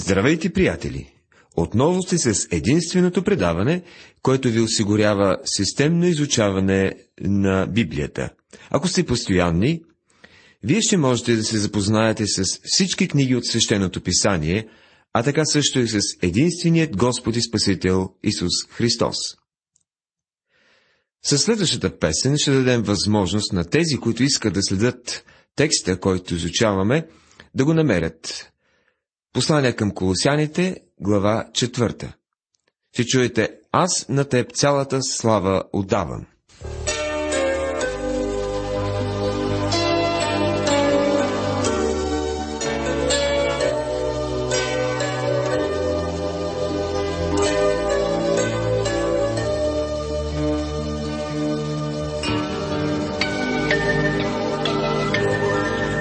Здравейте, приятели! Отново сте с единственото предаване, което ви осигурява системно изучаване на Библията. Ако сте постоянни, вие ще можете да се запознаете с всички книги от свещеното писание, а така също и с единственият Господ и Спасител Исус Христос. Със следващата песен ще дадем възможност на тези, които искат да следят текста, който изучаваме, да го намерят. Послание към колосяните, глава 4. Ще чуете Аз на теб цялата слава отдавам.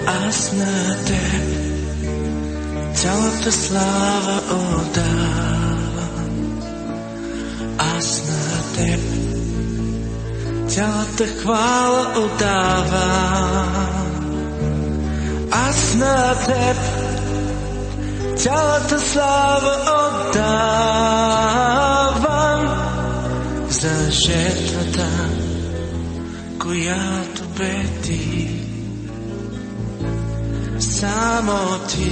Аз на теб цялата слава отдавам. Аз на теб цялата хвала отдавам. Аз на теб цялата слава отдавам за жертвата, която бе ти. Само ти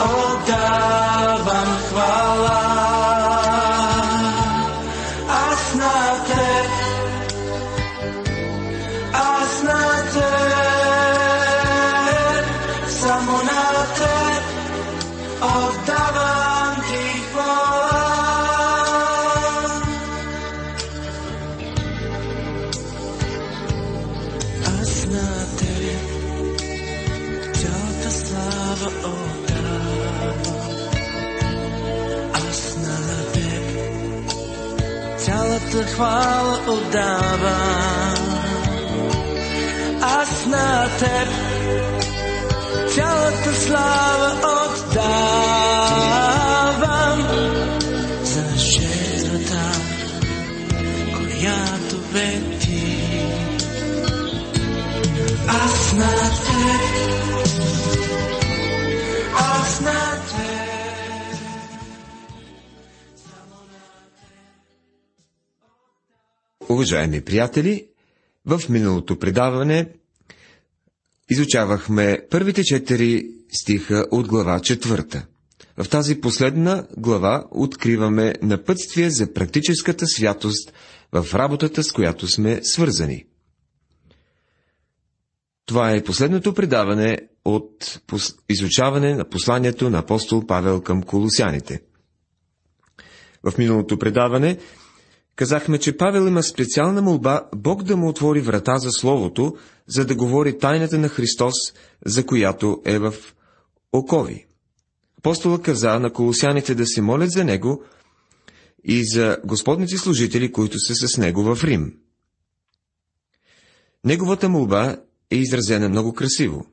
oddávam chvála. A snad samo na te, oddávam ti chvála. Цялата хвала отдавам. Аз на теб цялата слава отдавам за жертвата, която бе ти. Аз на Уважаеми приятели, в миналото предаване изучавахме първите четири стиха от глава четвърта. В тази последна глава откриваме напътствие за практическата святост в работата, с която сме свързани. Това е последното предаване от изучаване на посланието на апостол Павел към колосяните. В миналото предаване казахме, че Павел има специална молба Бог да му отвори врата за Словото, за да говори тайната на Христос, за която е в окови. Апостола каза на колосяните да се молят за него и за господните служители, които са с него в Рим. Неговата молба е изразена много красиво.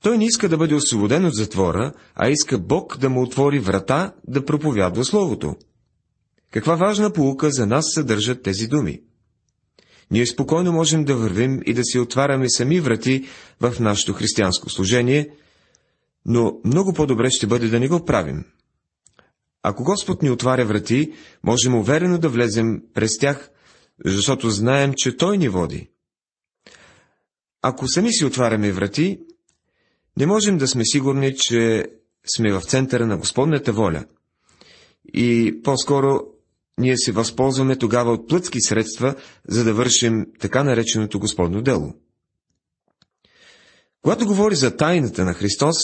Той не иска да бъде освободен от затвора, а иска Бог да му отвори врата да проповядва Словото. Каква важна полука за нас съдържат тези думи? Ние спокойно можем да вървим и да си отваряме сами врати в нашето християнско служение, но много по-добре ще бъде да не го правим. Ако Господ ни отваря врати, можем уверено да влезем през тях, защото знаем, че Той ни води. Ако сами си отваряме врати, не можем да сме сигурни, че сме в центъра на Господната воля. И по-скоро ние се възползваме тогава от плътски средства, за да вършим така нареченото Господно дело. Когато говори за тайната на Христос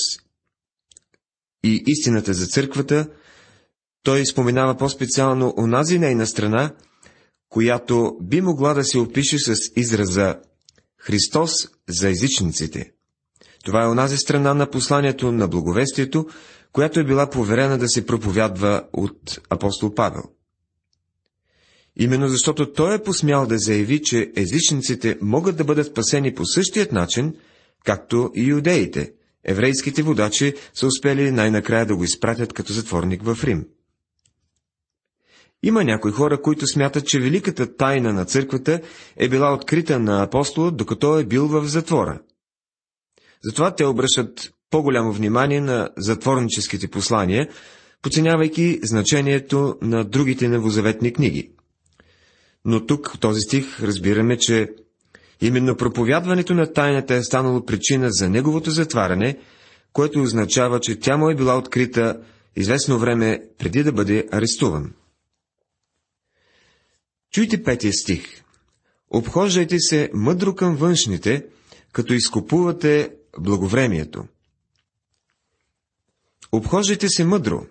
и истината за църквата, той споменава по-специално онази нейна страна, която би могла да се опише с израза Христос за езичниците. Това е онази страна на посланието на благовестието, която е била поверена да се проповядва от апостол Павел. Именно защото той е посмял да заяви, че езичниците могат да бъдат спасени по същият начин, както и юдеите. Еврейските водачи са успели най-накрая да го изпратят като затворник в Рим. Има някои хора, които смятат, че великата тайна на църквата е била открита на апостола, докато е бил в затвора. Затова те обръщат по-голямо внимание на затворническите послания, подценявайки значението на другите новозаветни книги. Но тук, в този стих, разбираме, че именно проповядването на тайната е станало причина за неговото затваряне, което означава, че тя му е била открита известно време преди да бъде арестуван. Чуйте петия стих. Обхождайте се мъдро към външните, като изкупувате благовремието. Обхождайте се мъдро.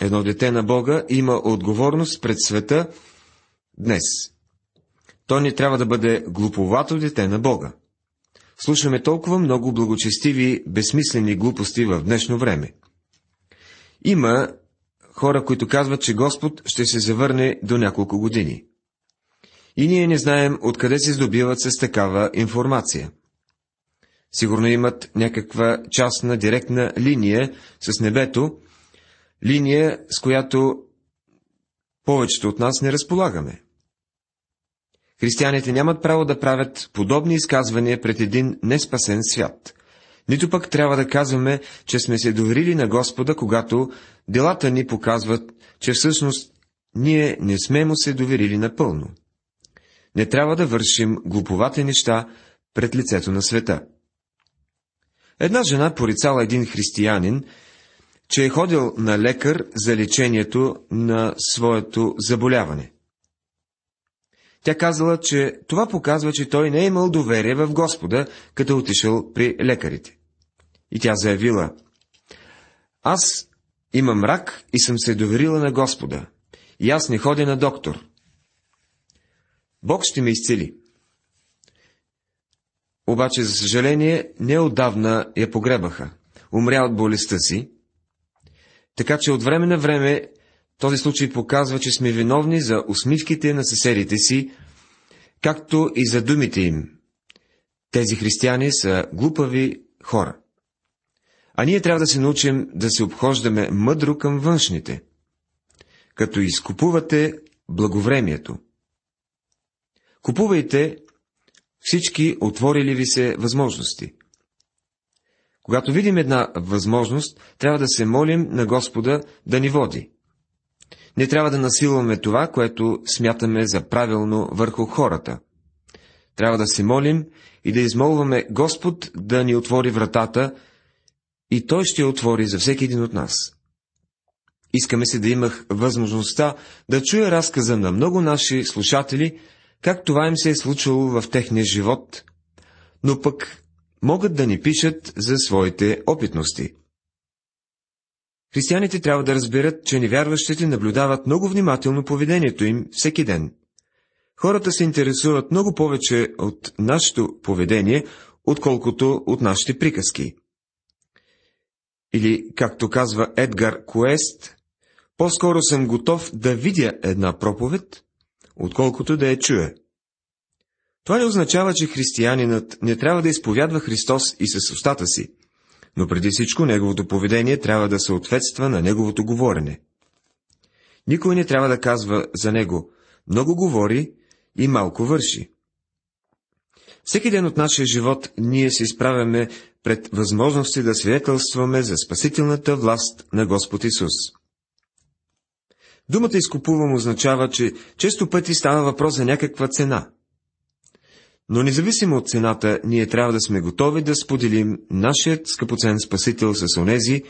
Едно дете на Бога има отговорност пред света днес. То не трябва да бъде глуповато дете на Бога. Слушаме толкова много благочестиви, безсмислени глупости в днешно време. Има хора, които казват, че Господ ще се завърне до няколко години. И ние не знаем откъде се здобиват с такава информация. Сигурно имат някаква частна директна линия с небето, линия, с която повечето от нас не разполагаме. Християните нямат право да правят подобни изказвания пред един неспасен свят. Нито пък трябва да казваме, че сме се доверили на Господа, когато делата ни показват, че всъщност ние не сме му се доверили напълно. Не трябва да вършим глуповати неща пред лицето на света. Една жена порицала един християнин, че е ходил на лекар за лечението на своето заболяване. Тя казала, че това показва, че той не е имал доверие в Господа, като отишъл при лекарите. И тя заявила, аз имам рак и съм се доверила на Господа, и аз не ходя на доктор. Бог ще ме изцели. Обаче, за съжаление, неодавна я погребаха. Умря от болестта си. Така че от време на време този случай показва, че сме виновни за усмивките на съседите си, както и за думите им. Тези християни са глупави хора. А ние трябва да се научим да се обхождаме мъдро към външните, като изкупувате благовремието. Купувайте всички отворили ви се възможности. Когато видим една възможност, трябва да се молим на Господа да ни води. Не трябва да насилваме това, което смятаме за правилно върху хората. Трябва да се молим и да измолваме Господ да ни отвори вратата и Той ще отвори за всеки един от нас. Искаме се да имах възможността да чуя разказа на много наши слушатели, как това им се е случило в техния живот, но пък могат да ни пишат за своите опитности. Християните трябва да разберат, че невярващите наблюдават много внимателно поведението им всеки ден. Хората се интересуват много повече от нашето поведение, отколкото от нашите приказки. Или, както казва Едгар Куест, по-скоро съм готов да видя една проповед, отколкото да я чуе. Това не означава, че християнинът не трябва да изповядва Христос и с устата си, но преди всичко неговото поведение трябва да съответства на неговото говорене. Никой не трябва да казва за него много говори и малко върши. Всеки ден от нашия живот ние се изправяме пред възможности да свидетелстваме за спасителната власт на Господ Исус. Думата изкупувам означава, че често пъти става въпрос за някаква цена. Но независимо от цената, ние трябва да сме готови да споделим нашият скъпоцен Спасител с онези,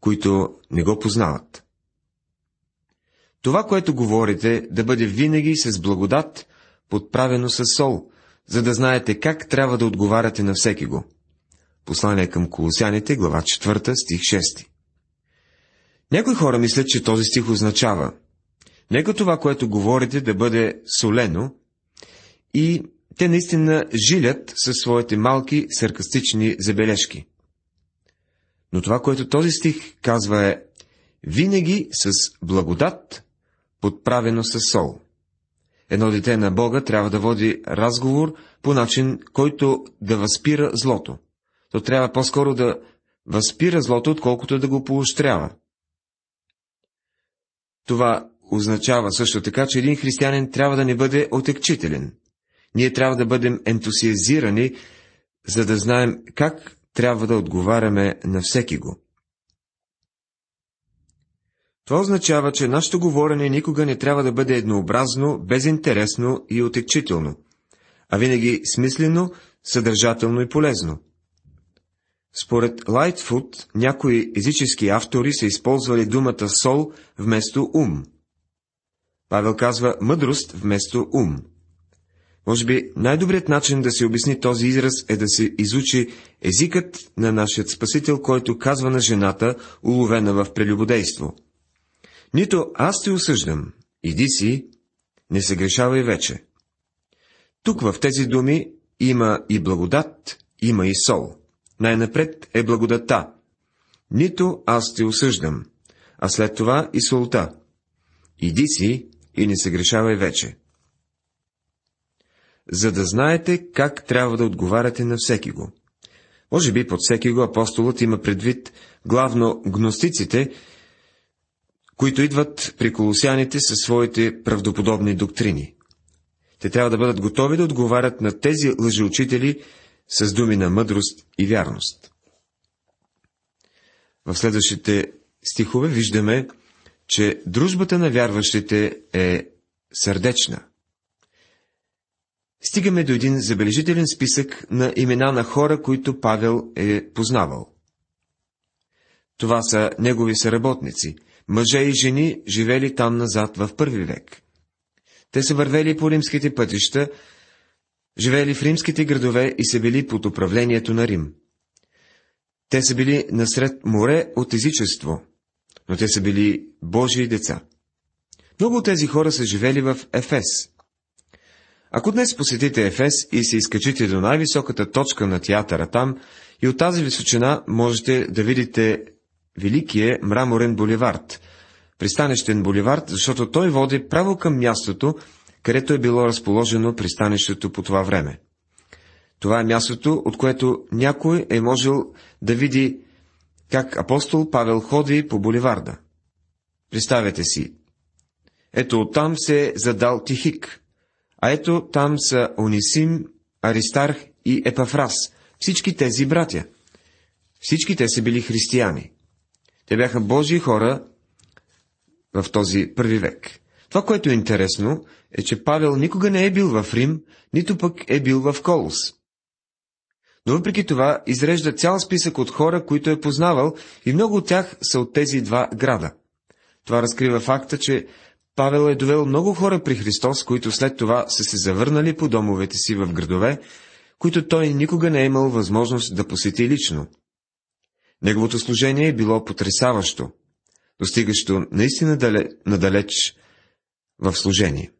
които не го познават. Това, което говорите, да бъде винаги с благодат, подправено с сол, за да знаете как трябва да отговаряте на всеки го. Послание към Колосяните, глава 4, стих 6. Някои хора мислят, че този стих означава Нека това, което говорите, да бъде солено и те наистина жилят със своите малки саркастични забележки. Но това, което този стих казва е винаги с благодат, подправено с сол. Едно дете на Бога трябва да води разговор по начин, който да възпира злото. То трябва по-скоро да възпира злото, отколкото да го поощрява. Това означава също така, че един християнин трябва да не бъде отекчителен. Ние трябва да бъдем ентусиазирани, за да знаем как трябва да отговаряме на всеки го. Това означава, че нашето говорене никога не трябва да бъде еднообразно, безинтересно и отекчително, а винаги смислено, съдържателно и полезно. Според Лайтфуд, някои езически автори са използвали думата сол вместо ум. Павел казва мъдрост вместо ум. Може би най-добрият начин да се обясни този израз е да се изучи езикът на нашия Спасител, който казва на жената, уловена в прелюбодейство. Нито аз те осъждам, иди си, не се грешавай вече. Тук в тези думи има и благодат, има и сол. Най-напред е благодата. Нито аз те осъждам, а след това и солта. Иди си и не се грешавай вече за да знаете как трябва да отговаряте на всеки го. Може би под всеки го апостолът има предвид главно гностиците, които идват при колосяните със своите правдоподобни доктрини. Те трябва да бъдат готови да отговарят на тези лъжеучители с думи на мъдрост и вярност. В следващите стихове виждаме, че дружбата на вярващите е сърдечна стигаме до един забележителен списък на имена на хора, които Павел е познавал. Това са негови съработници, мъже и жени, живели там назад в първи век. Те са вървели по римските пътища, живели в римските градове и са били под управлението на Рим. Те са били насред море от езичество, но те са били Божии деца. Много от тези хора са живели в Ефес, ако днес посетите Ефес и се изкачите до най-високата точка на театъра там, и от тази височина можете да видите Великия мраморен боливард, пристанищен боливард, защото той води право към мястото, където е било разположено пристанището по това време. Това е мястото, от което някой е можел да види как апостол Павел ходи по боливарда. Представете си. Ето оттам се е задал Тихик, а ето там са Онисим, Аристарх и Епафрас, всички тези братя. Всички те са били християни. Те бяха Божии хора в този първи век. Това, което е интересно, е, че Павел никога не е бил в Рим, нито пък е бил в Колос. Но въпреки това изрежда цял списък от хора, които е познавал, и много от тях са от тези два града. Това разкрива факта, че Павел е довел много хора при Христос, които след това са се завърнали по домовете си в градове, които той никога не е имал възможност да посети лично. Неговото служение е било потрясаващо, достигащо наистина дале, надалеч в служение.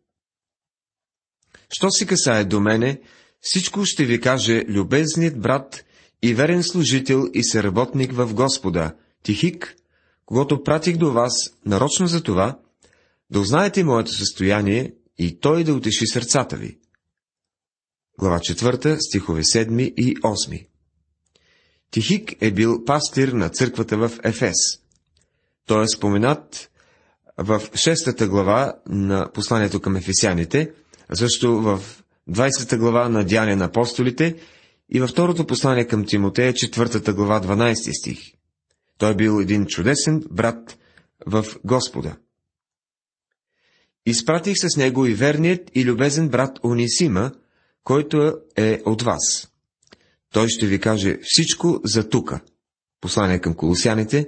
Що си касае до мене, всичко ще ви каже любезният брат и верен служител и съработник в Господа, Тихик, когато пратих до вас нарочно за това, да узнаете моето състояние и той да утеши сърцата ви. Глава 4, стихове 7 и 8 Тихик е бил пастир на църквата в Ефес. Той е споменат в 6 глава на посланието към ефесяните, също в 20 глава на Дяне на апостолите и във второто послание към Тимотея, 4 глава, 12 стих. Той е бил един чудесен брат в Господа. Изпратих с него и верният и любезен брат Онисима, който е от вас. Той ще ви каже всичко за тука. Послание към колосяните,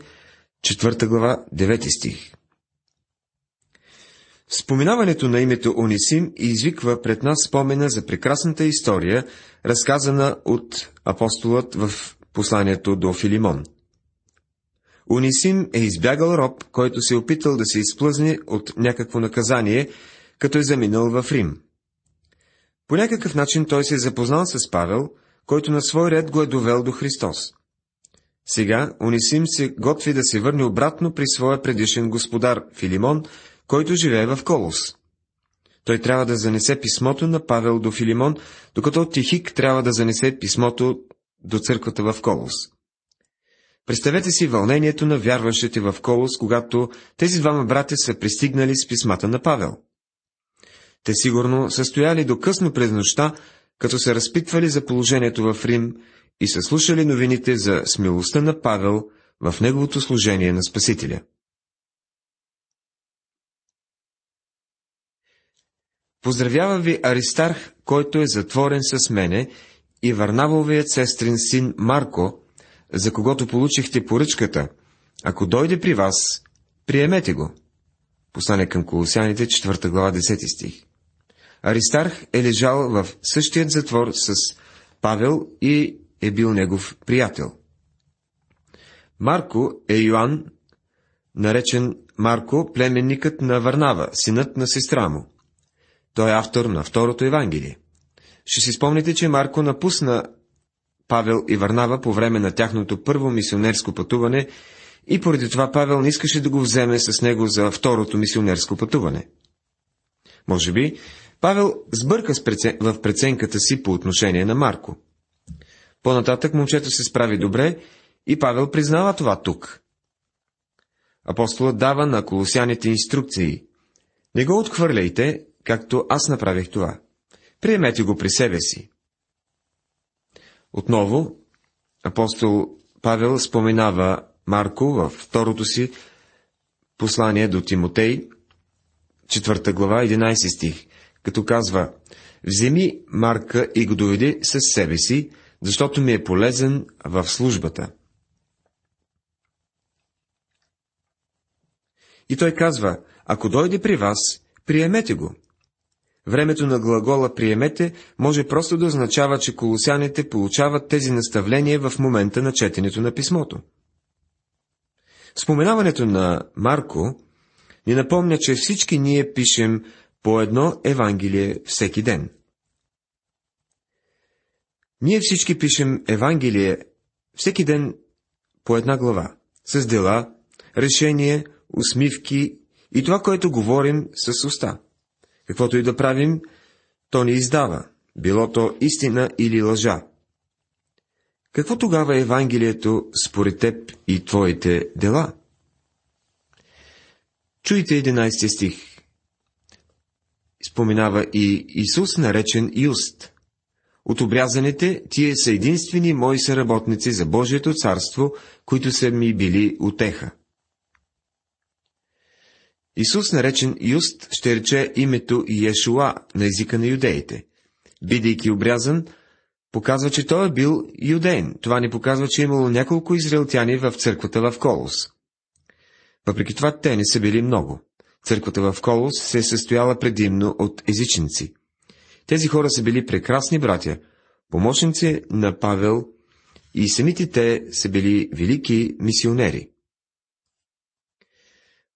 4 глава, 9 стих. Споминаването на името Онисим извиква пред нас спомена за прекрасната история, разказана от апостолът в посланието до Филимон. Унисим е избягал роб, който се е опитал да се изплъзне от някакво наказание, като е заминал в Рим. По някакъв начин той се е запознал с Павел, който на свой ред го е довел до Христос. Сега Унисим се готви да се върне обратно при своя предишен господар Филимон, който живее в Колос. Той трябва да занесе писмото на Павел до Филимон, докато Тихик трябва да занесе писмото до църквата в Колос. Представете си вълнението на вярващите в Колос, когато тези двама братя са пристигнали с писмата на Павел. Те сигурно са стояли до късно през нощта, като се разпитвали за положението в Рим и са слушали новините за смелостта на Павел в неговото служение на Спасителя. Поздравява ви Аристарх, който е затворен с мене, и Варнавовият сестрин син Марко, за когото получихте поръчката. Ако дойде при вас, приемете го. Послание към Колосяните, 4 глава, 10 стих. Аристарх е лежал в същият затвор с Павел и е бил негов приятел. Марко е Йоанн, наречен Марко, племенникът на Варнава, синът на сестра му. Той е автор на второто Евангелие. Ще си спомните, че Марко напусна Павел и Варнава по време на тяхното първо мисионерско пътуване и поради това Павел не искаше да го вземе с него за второто мисионерско пътуване. Може би Павел сбърка в преценката си по отношение на Марко. По-нататък момчето се справи добре и Павел признава това тук. Апостолът дава на колосяните инструкции. Не го отхвърляйте, както аз направих това. Приемете го при себе си. Отново, апостол Павел споменава Марко във второто си послание до Тимотей, 4 глава, 11 стих, като казва, Вземи Марка и го доведи с себе си, защото ми е полезен в службата. И той казва, ако дойде при вас, приемете го. Времето на глагола приемете може просто да означава, че колосяните получават тези наставления в момента на четенето на писмото. Споменаването на Марко ни напомня, че всички ние пишем по едно Евангелие всеки ден. Ние всички пишем Евангелие всеки ден по една глава, с дела, решение, усмивки и това, което говорим с уста. Каквото и да правим, то ни издава, било то истина или лъжа. Какво тогава е Евангелието според теб и твоите дела? Чуйте 11 стих. Споменава и Исус, наречен Юст. От обрязаните тие са единствени мои съработници за Божието царство, които са ми били утеха. Исус, наречен Юст, ще рече името Иешуа на езика на юдеите. Бидейки обрязан, показва, че той е бил юдейн. Това ни показва, че е имало няколко израелтяни в църквата в Колос. Въпреки това, те не са били много. Църквата в Колос се е състояла предимно от езичници. Тези хора са били прекрасни братя, помощници на Павел и самите те са били велики мисионери.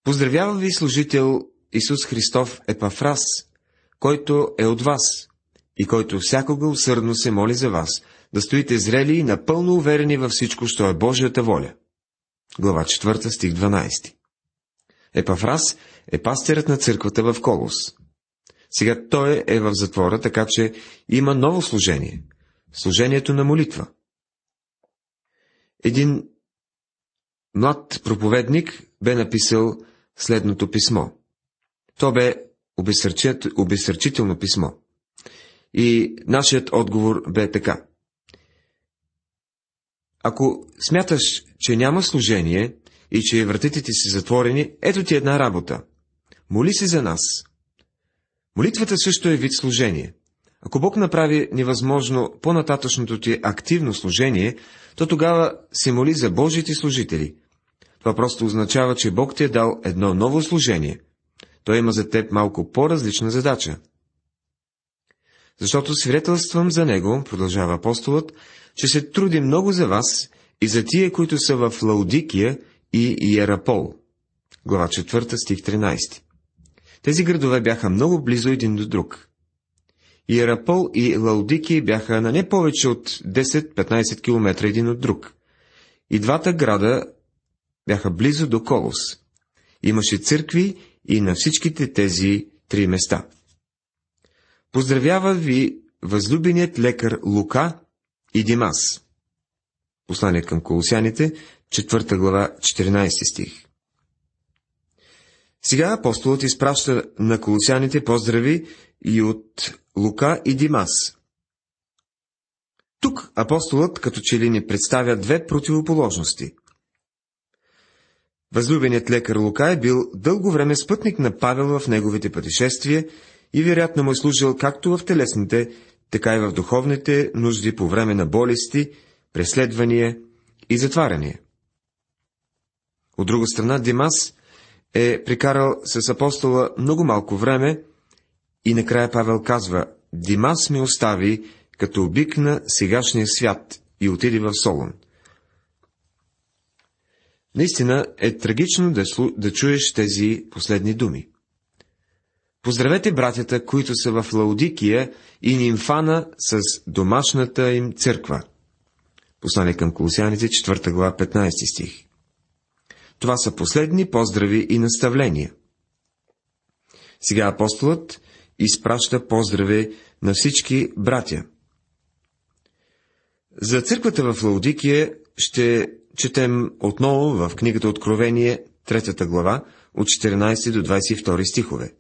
Поздравява ви служител Исус Христов Епафрас, който е от вас и който всякога усърдно се моли за вас, да стоите зрели и напълно уверени във всичко, що е Божията воля. Глава 4, стих 12 Епафрас е пастирът на църквата в Колос. Сега той е в затвора, така че има ново служение. Служението на молитва. Един млад проповедник бе написал следното писмо. То бе обесърчително писмо. И нашият отговор бе така. Ако смяташ, че няма служение и че вратите ти са затворени, ето ти една работа. Моли се за нас. Молитвата също е вид служение. Ако Бог направи невъзможно по-нататъчното ти активно служение, то тогава се моли за Божите служители, това просто означава, че Бог ти е дал едно ново служение. Той има за теб малко по-различна задача. Защото свидетелствам за него, продължава апостолът, че се труди много за вас и за тия, които са в Лаудикия и Иерапол. Глава 4, стих 13. Тези градове бяха много близо един до друг. Иерапол и Лаудики бяха на не повече от 10-15 км един от друг. И двата града бяха близо до Колос. Имаше църкви и на всичките тези три места. Поздравява ви възлюбеният лекар Лука и Димас. Послание към колосяните, 4 глава, 14 стих. Сега апостолът изпраща на колосяните поздрави и от Лука и Димас. Тук апостолът като че ли ни представя две противоположности. Възлюбеният лекар Лука е бил дълго време спътник на Павел в неговите пътешествия и вероятно му е служил както в телесните, така и в духовните нужди по време на болести, преследвания и затваряния. От друга страна, Димас е прикарал с апостола много малко време и накрая Павел казва, Димас ми остави, като обикна сегашния свят и отиде в Солон. Наистина е трагично да, слу... да чуеш тези последни думи. Поздравете братята, които са в Лаудикия и Нимфана с домашната им църква. Послание към Колосяните, 4 глава, 15 стих. Това са последни поздрави и наставления. Сега апостолът изпраща поздрави на всички братя. За църквата в Лаудикия ще четем отново в книгата Откровение, трета глава, от 14 до 22 стихове.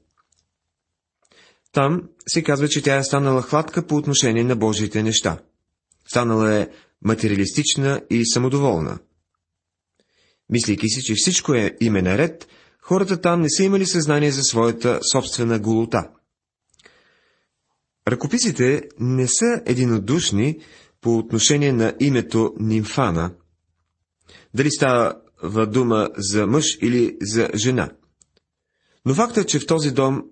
Там се казва, че тя е станала хладка по отношение на Божиите неща. Станала е материалистична и самодоволна. Мислейки си, че всичко е име наред, хората там не са имали съзнание за своята собствена голота. Ръкописите не са единодушни по отношение на името Нимфана. Дали става дума за мъж или за жена. Но фактът, че в този дом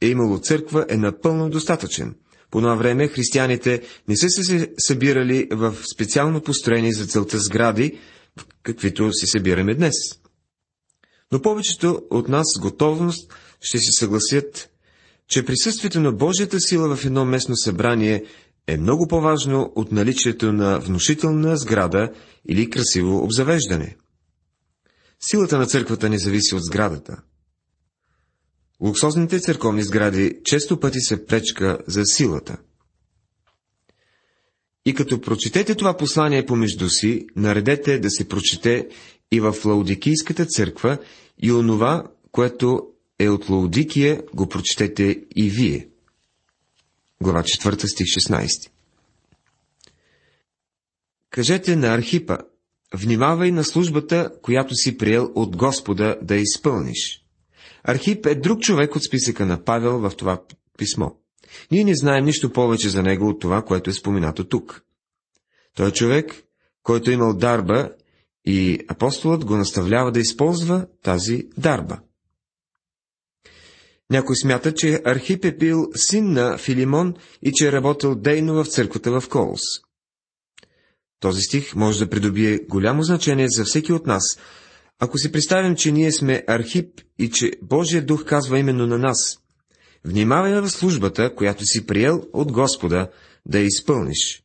е имало църква, е напълно достатъчен. По това време християните не са се събирали в специално построени за целта сгради, каквито се събираме днес. Но повечето от нас с готовност ще се съгласят, че присъствието на Божията сила в едно местно събрание е много по-важно от наличието на внушителна сграда или красиво обзавеждане. Силата на църквата не зависи от сградата. Луксозните църковни сгради често пъти са пречка за силата – и като прочетете това послание помежду си, наредете да се прочете и в Лаудикийската църква и онова, което е от Лаудикия, го прочетете и вие. Глава 4 стих 16 Кажете на Архипа, внимавай на службата, която си приел от Господа да изпълниш. Архип е друг човек от списъка на Павел в това писмо. Ние не знаем нищо повече за него от това, което е споменато тук. Той е човек, който е имал дарба и апостолът го наставлява да използва тази дарба. Някой смята, че Архип е бил син на Филимон и че е работил дейно в църквата в Колос. Този стих може да придобие голямо значение за всеки от нас, ако си представим, че ние сме Архип и че Божия дух казва именно на нас. Внимавай в службата, която си приел от Господа, да я изпълниш.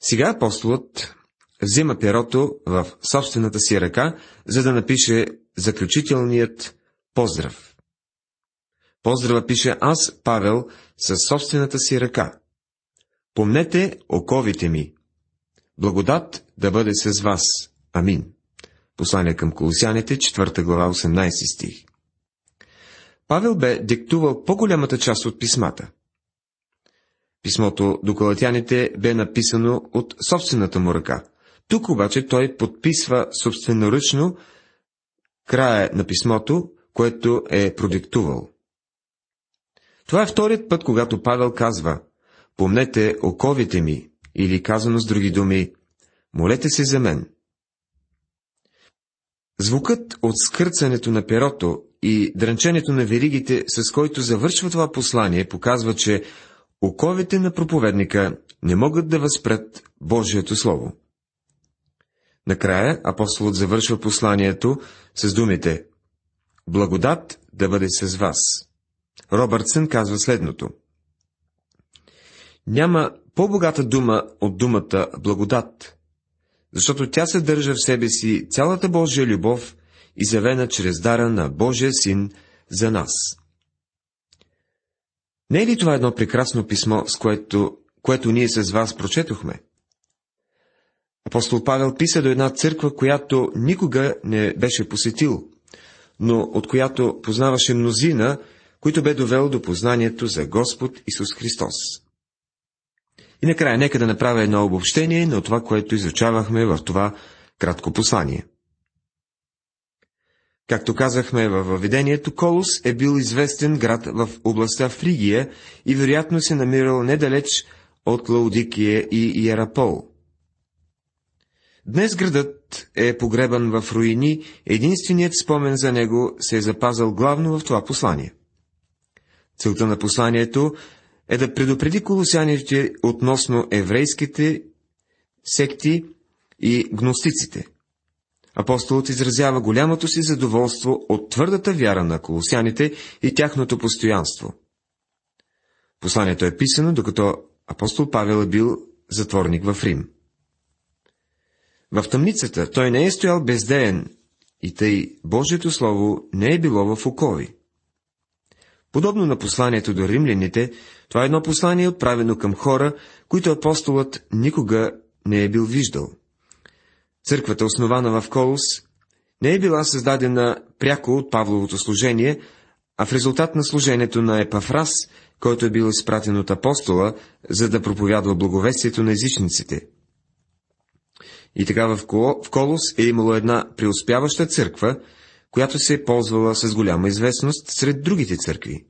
Сега апостолът взима перото в собствената си ръка, за да напише заключителният поздрав. Поздрава пише аз, Павел, със собствената си ръка. Помнете оковите ми. Благодат да бъде с вас. Амин. Послание към Колосяните, 4 глава, 18 стих. Павел бе диктувал по-голямата част от писмата. Писмото до галатяните бе написано от собствената му ръка. Тук обаче той подписва собственоръчно края на писмото, което е продиктувал. Това е вторият път, когато Павел казва «Помнете оковите ми» или казано с други думи «Молете се за мен». Звукът от скърцането на перото и дрънченето на веригите, с който завършва това послание, показва, че оковите на проповедника не могат да възпрат Божието Слово. Накрая апостолът завършва посланието с думите Благодат да бъде с вас. Робъртсън казва следното. Няма по-богата дума от думата благодат, защото тя съдържа в себе си цялата Божия любов, изявена чрез дара на Божия Син за нас. Не е ли това едно прекрасно писмо, с което, което ние с вас прочетохме? Апостол Павел писа до една църква, която никога не беше посетил, но от която познаваше мнозина, които бе довел до познанието за Господ Исус Христос. И накрая нека да направя едно обобщение на това, което изучавахме в това кратко послание. Както казахме във въведението, Колос е бил известен град в областта Фригия и вероятно се намирал недалеч от Лаудикия и Иерапол. Днес градът е погребан в руини, единственият спомен за него се е запазал главно в това послание. Целта на посланието е да предупреди колосяните относно еврейските секти и гностиците. Апостолът изразява голямото си задоволство от твърдата вяра на колосяните и тяхното постоянство. Посланието е писано, докато апостол Павел е бил затворник в Рим. В тъмницата той не е стоял бездеен и тъй Божието Слово не е било в окови. Подобно на посланието до римляните, това е едно послание отправено към хора, които апостолът никога не е бил виждал. Църквата, основана в Колос, не е била създадена пряко от Павловото служение, а в резултат на служението на Епафрас, който е бил изпратен от апостола, за да проповядва благовестието на езичниците. И така в Колос е имало една преуспяваща църква, която се е ползвала с голяма известност сред другите църкви.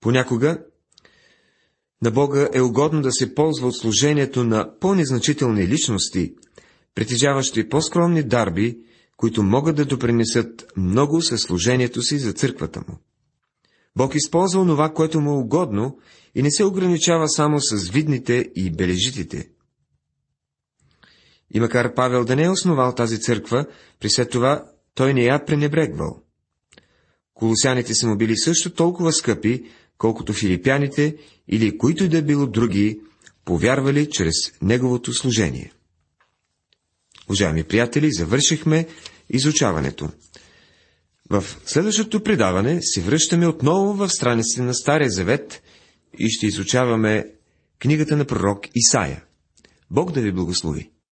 Понякога на Бога е угодно да се ползва от служението на по-незначителни личности, притежаващи по-скромни дарби, които могат да допринесат много със служението си за църквата му. Бог използва онова, което му е угодно и не се ограничава само с видните и бележитите. И макар Павел да не е основал тази църква, при след това той не я пренебрегвал. Колосяните са му били също толкова скъпи, колкото филипяните или които и да било други, повярвали чрез неговото служение. Уважаеми приятели, завършихме изучаването. В следващото предаване се връщаме отново в страниците на Стария Завет и ще изучаваме книгата на пророк Исаия. Бог да ви благослови!